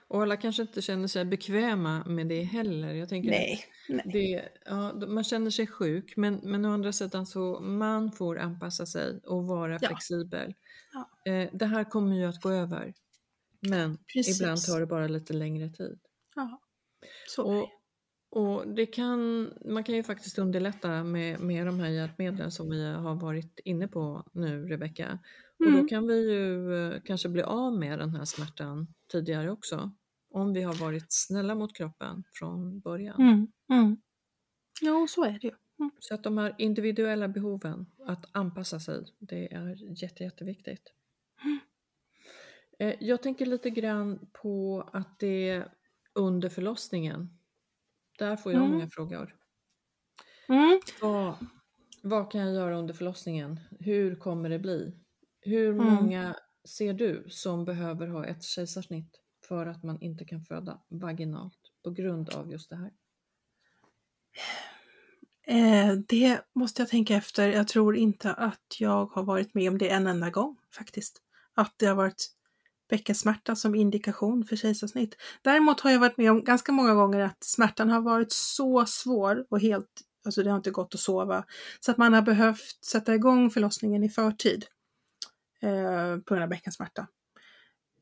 S1: Och alla kanske inte känner sig bekväma med det heller. Jag tänker
S2: Nej, nej.
S1: Det, ja, man känner sig sjuk men, men å andra sidan så man får anpassa sig och vara
S2: Ja.
S1: flexibel.
S2: Ja.
S1: Eh, det här kommer ju att gå över. Men
S2: Precis.
S1: ibland tar det bara lite längre tid.
S2: Ja. Så.
S1: Och, och det kan, man kan ju faktiskt underlätta med, med de här hjälpmedlen som vi har varit inne på nu Rebecka. Och då
S2: Mm.
S1: kan vi ju eh, kanske bli av med den här smärtan tidigare också. Om vi har varit snälla mot kroppen från början.
S2: Mm. Mm. Jo, så är det ju. Mm.
S1: Så att de här individuella behoven, att anpassa sig, det är jätte, jätteviktigt. Eh, Jag tänker lite grann på att det under förlossningen, där får jag
S2: Mm.
S1: många frågor.
S2: Mm.
S1: Vad, vad kan jag göra under förlossningen? Hur kommer det bli? Hur
S2: Mm.
S1: många ser du som behöver ha ett kejsarsnitt för att man inte kan föda vaginalt på grund av just det här?
S2: Eh, det måste jag tänka efter. Jag tror inte att jag har varit med om det en enda gång faktiskt. Att det har varit bäckensmärta som indikation för kejsarsnitt. Däremot har jag varit med om ganska många gånger att smärtan har varit så svår och helt, alltså det har inte gått att sova, så att man har behövt sätta igång förlossningen i förtid eh, på grund av bäckensmärta.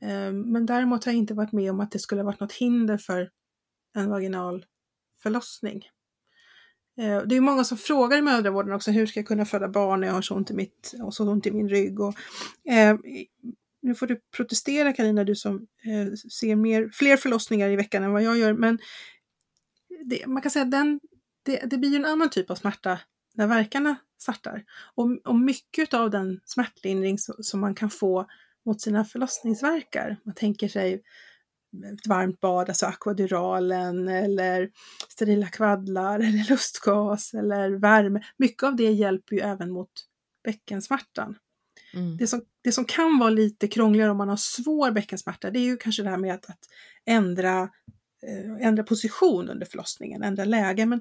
S2: Eh, men däremot har jag inte varit med om att det skulle ha varit något hinder för en vaginal förlossning. Eh, Det är många som frågar i mödravården också, hur ska jag kunna föda barn när jag har så ont i, mitt, och så ont i min rygg? Och, eh, nu får du protestera Karina, du som eh, ser mer, fler förlossningar i veckan än vad jag gör, men det, man kan säga att den, det, det blir ju en annan typ av smärta när verkarna startar. Och, och mycket av den smärtlindring som, som man kan få mot sina förlossningsverkar, man tänker sig ett varmt bad, alltså akvaduralen eller sterila kvaddlar eller lustgas eller värme. Mycket av det hjälper ju även mot bäckensmärtan.
S1: Mm.
S2: Det som, det som kan vara lite krångligare om man har svår bäckensmärta, det är ju kanske det här med att, att ändra, eh, ändra position under förlossningen, ändra läge. Men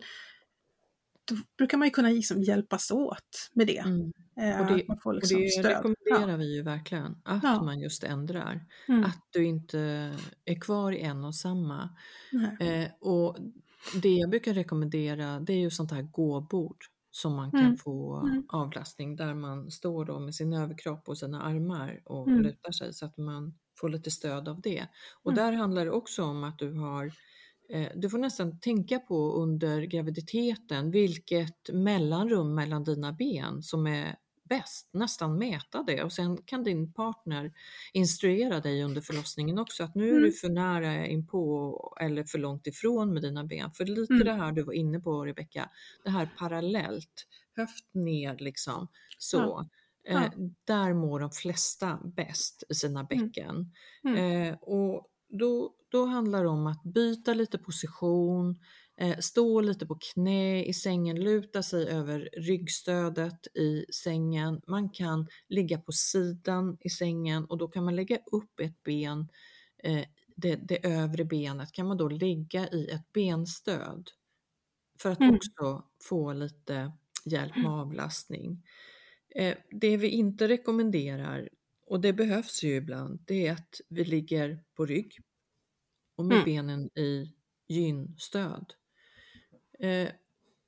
S2: då brukar man ju kunna liksom hjälpas åt med det.
S1: Mm.
S2: Eh,
S1: Och det-
S2: man får
S1: Och
S2: liksom
S1: det
S2: stöd.
S1: rekommenderar vi ju verkligen, att
S2: Ja.
S1: man just ändrar.
S2: Mm.
S1: Att du inte är kvar i en och samma. Eh, och det jag brukar rekommendera det är ju sånt här gåbord som man kan
S2: Mm.
S1: få
S2: Mm.
S1: avlastning där man står då med sin överkropp och sina armar och
S2: Mm.
S1: lutar sig så att man får lite stöd av det. Och
S2: Mm.
S1: där handlar det också om att du har eh, du får nästan tänka på under graviditeten vilket mellanrum mellan dina ben som är bäst, nästan mäta det och sen kan din partner instruera dig under förlossningen också att nu är du
S2: Mm.
S1: för nära inpå eller för långt ifrån med dina ben. För lite
S2: Mm.
S1: det här du var inne på Rebecka, det här parallellt, höft ner liksom så.
S2: Ja. Ja.
S1: Eh, där mår de flesta bäst i sina bäcken.
S2: Mm.
S1: Eh, och då, då handlar det om att byta lite position, stå lite på knä i sängen, luta sig över ryggstödet i sängen. Man kan ligga på sidan i sängen och då kan man lägga upp ett ben, eh, det, det övre benet kan man då lägga i ett benstöd för att
S2: Mm.
S1: också få lite hjälp med avlastning. Eh, det vi inte rekommenderar, och det behövs ju ibland, det är att vi ligger på rygg och med
S2: Mm.
S1: benen i gynstöd. Eh,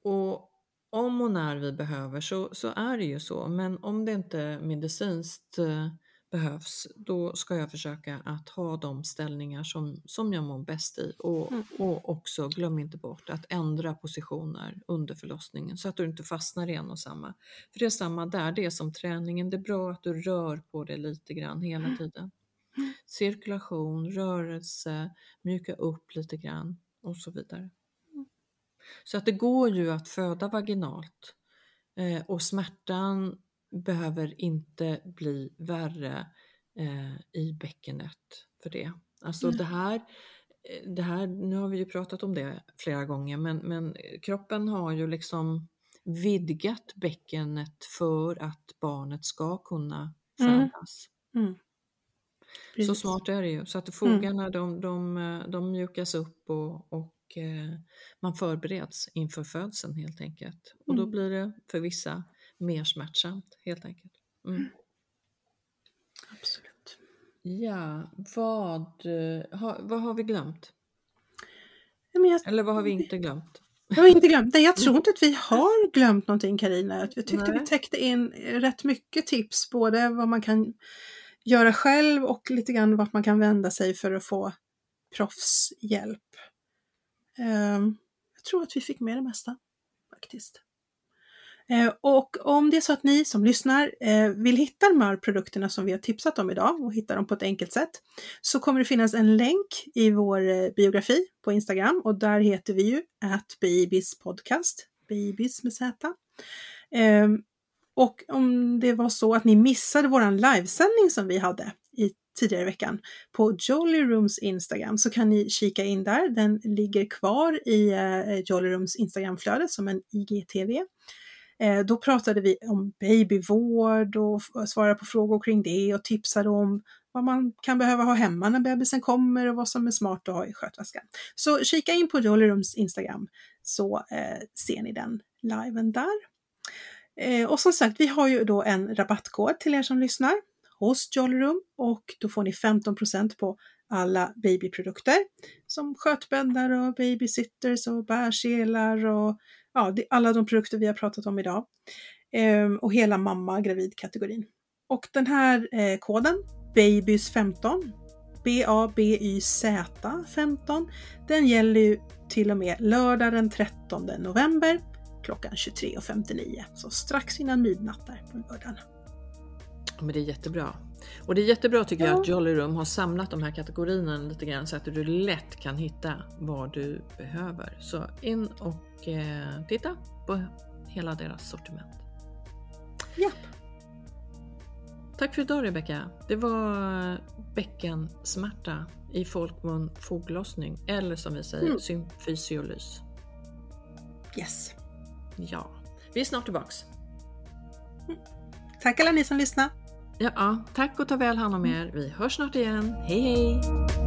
S1: och om och när vi behöver så, så är det ju så, men om det inte medicinskt eh, behövs, då ska jag försöka att ha de ställningar som, som jag mår bäst i. Och,
S2: Mm.
S1: och också, glöm inte bort att ändra positioner under förlossningen så att du inte fastnar i en och samma. För det är samma där, det är som träningen, det är bra att du rör på dig lite grann hela tiden. Cirkulation, rörelse, mjuka upp lite grann och så vidare. Så att det går ju att föda vaginalt eh, och smärtan behöver inte bli värre eh, i bäckenet för det. Alltså
S2: Mm.
S1: det här, eh, det här, nu har vi ju pratat om det flera gånger, men, men kroppen har ju liksom vidgat bäckenet för att barnet ska kunna
S2: Mm.
S1: födas.
S2: Mm.
S1: Så
S2: Precis.
S1: smart är det ju. Så att fogarna de, de, eh, de mjukas upp och, och eh, man förbereds inför födseln helt enkelt. Och då
S2: Mm.
S1: blir det för vissa mer smärtsamt helt enkelt. Mm.
S2: Absolut.
S1: Ja, vad, eh, har, vad har vi glömt?
S2: Jag,
S1: Eller vad har vi inte glömt?
S2: jag har inte glömt. Nej, jag tror inte att vi har glömt någonting Karina. Jag tyckte
S1: Nej.
S2: vi täckte in rätt mycket tips, både vad man kan göra själv och lite grann vart man kan vända sig för att få proffshjälp. Ehm, jag tror att vi fick med det mesta faktiskt. Ehm, och om det är så att ni som lyssnar eh, vill hitta de här produkterna som vi har tipsat om idag och hitta dem på ett enkelt sätt så kommer det finnas en länk i vår eh, biografi på Instagram och där heter vi ju att Babys podcast, Babys med Z. Ehm, och om det var så att ni missade våran livesändning som vi hade tidigare i veckan på Jolly Rooms Instagram så kan ni kika in där. Den ligger kvar i eh, Jolly Rooms Instagramflöde som en IGTV. Eh, Då pratade vi om babyvård och svarade på frågor kring det och tipsade om vad man kan behöva ha hemma när bebisen kommer och vad som är smart att ha i skötväskan. Så kika in på Jolly Rooms Instagram så eh, ser ni den liven där. Eh, och som sagt, vi har ju då en rabattkod till er som lyssnar hos Jollyroom och då får ni 15% på alla babyprodukter som skötbäddar och babysitters och bärselar och ja, det, alla de produkter vi har pratat om idag. Ehm, och hela mamma gravidkategorin. Och den här eh, koden, babys15, B-A-B-Y-Z 15, den gäller ju till och med lördag den 13 november klockan 23.59. Så strax innan midnatt där på lördagen.
S1: Men det är jättebra. Och det är jättebra tycker jag
S2: Ja.
S1: att Jolly Room har samlat de här kategorierna lite grann så att du lätt kan hitta vad du behöver. Så in och eh, titta på hela deras sortiment.
S2: Japp.
S1: Tack för idag Rebecka. Det var bäckensmärta i folkmun foglossning eller som vi säger
S2: Mm.
S1: symfysiolys.
S2: Yes.
S1: Ja, vi är snart tillbaks.
S2: Tack alla ni som lyssnar.
S1: Ja, tack och ta väl hand om er. Vi hörs snart igen. Hej hej!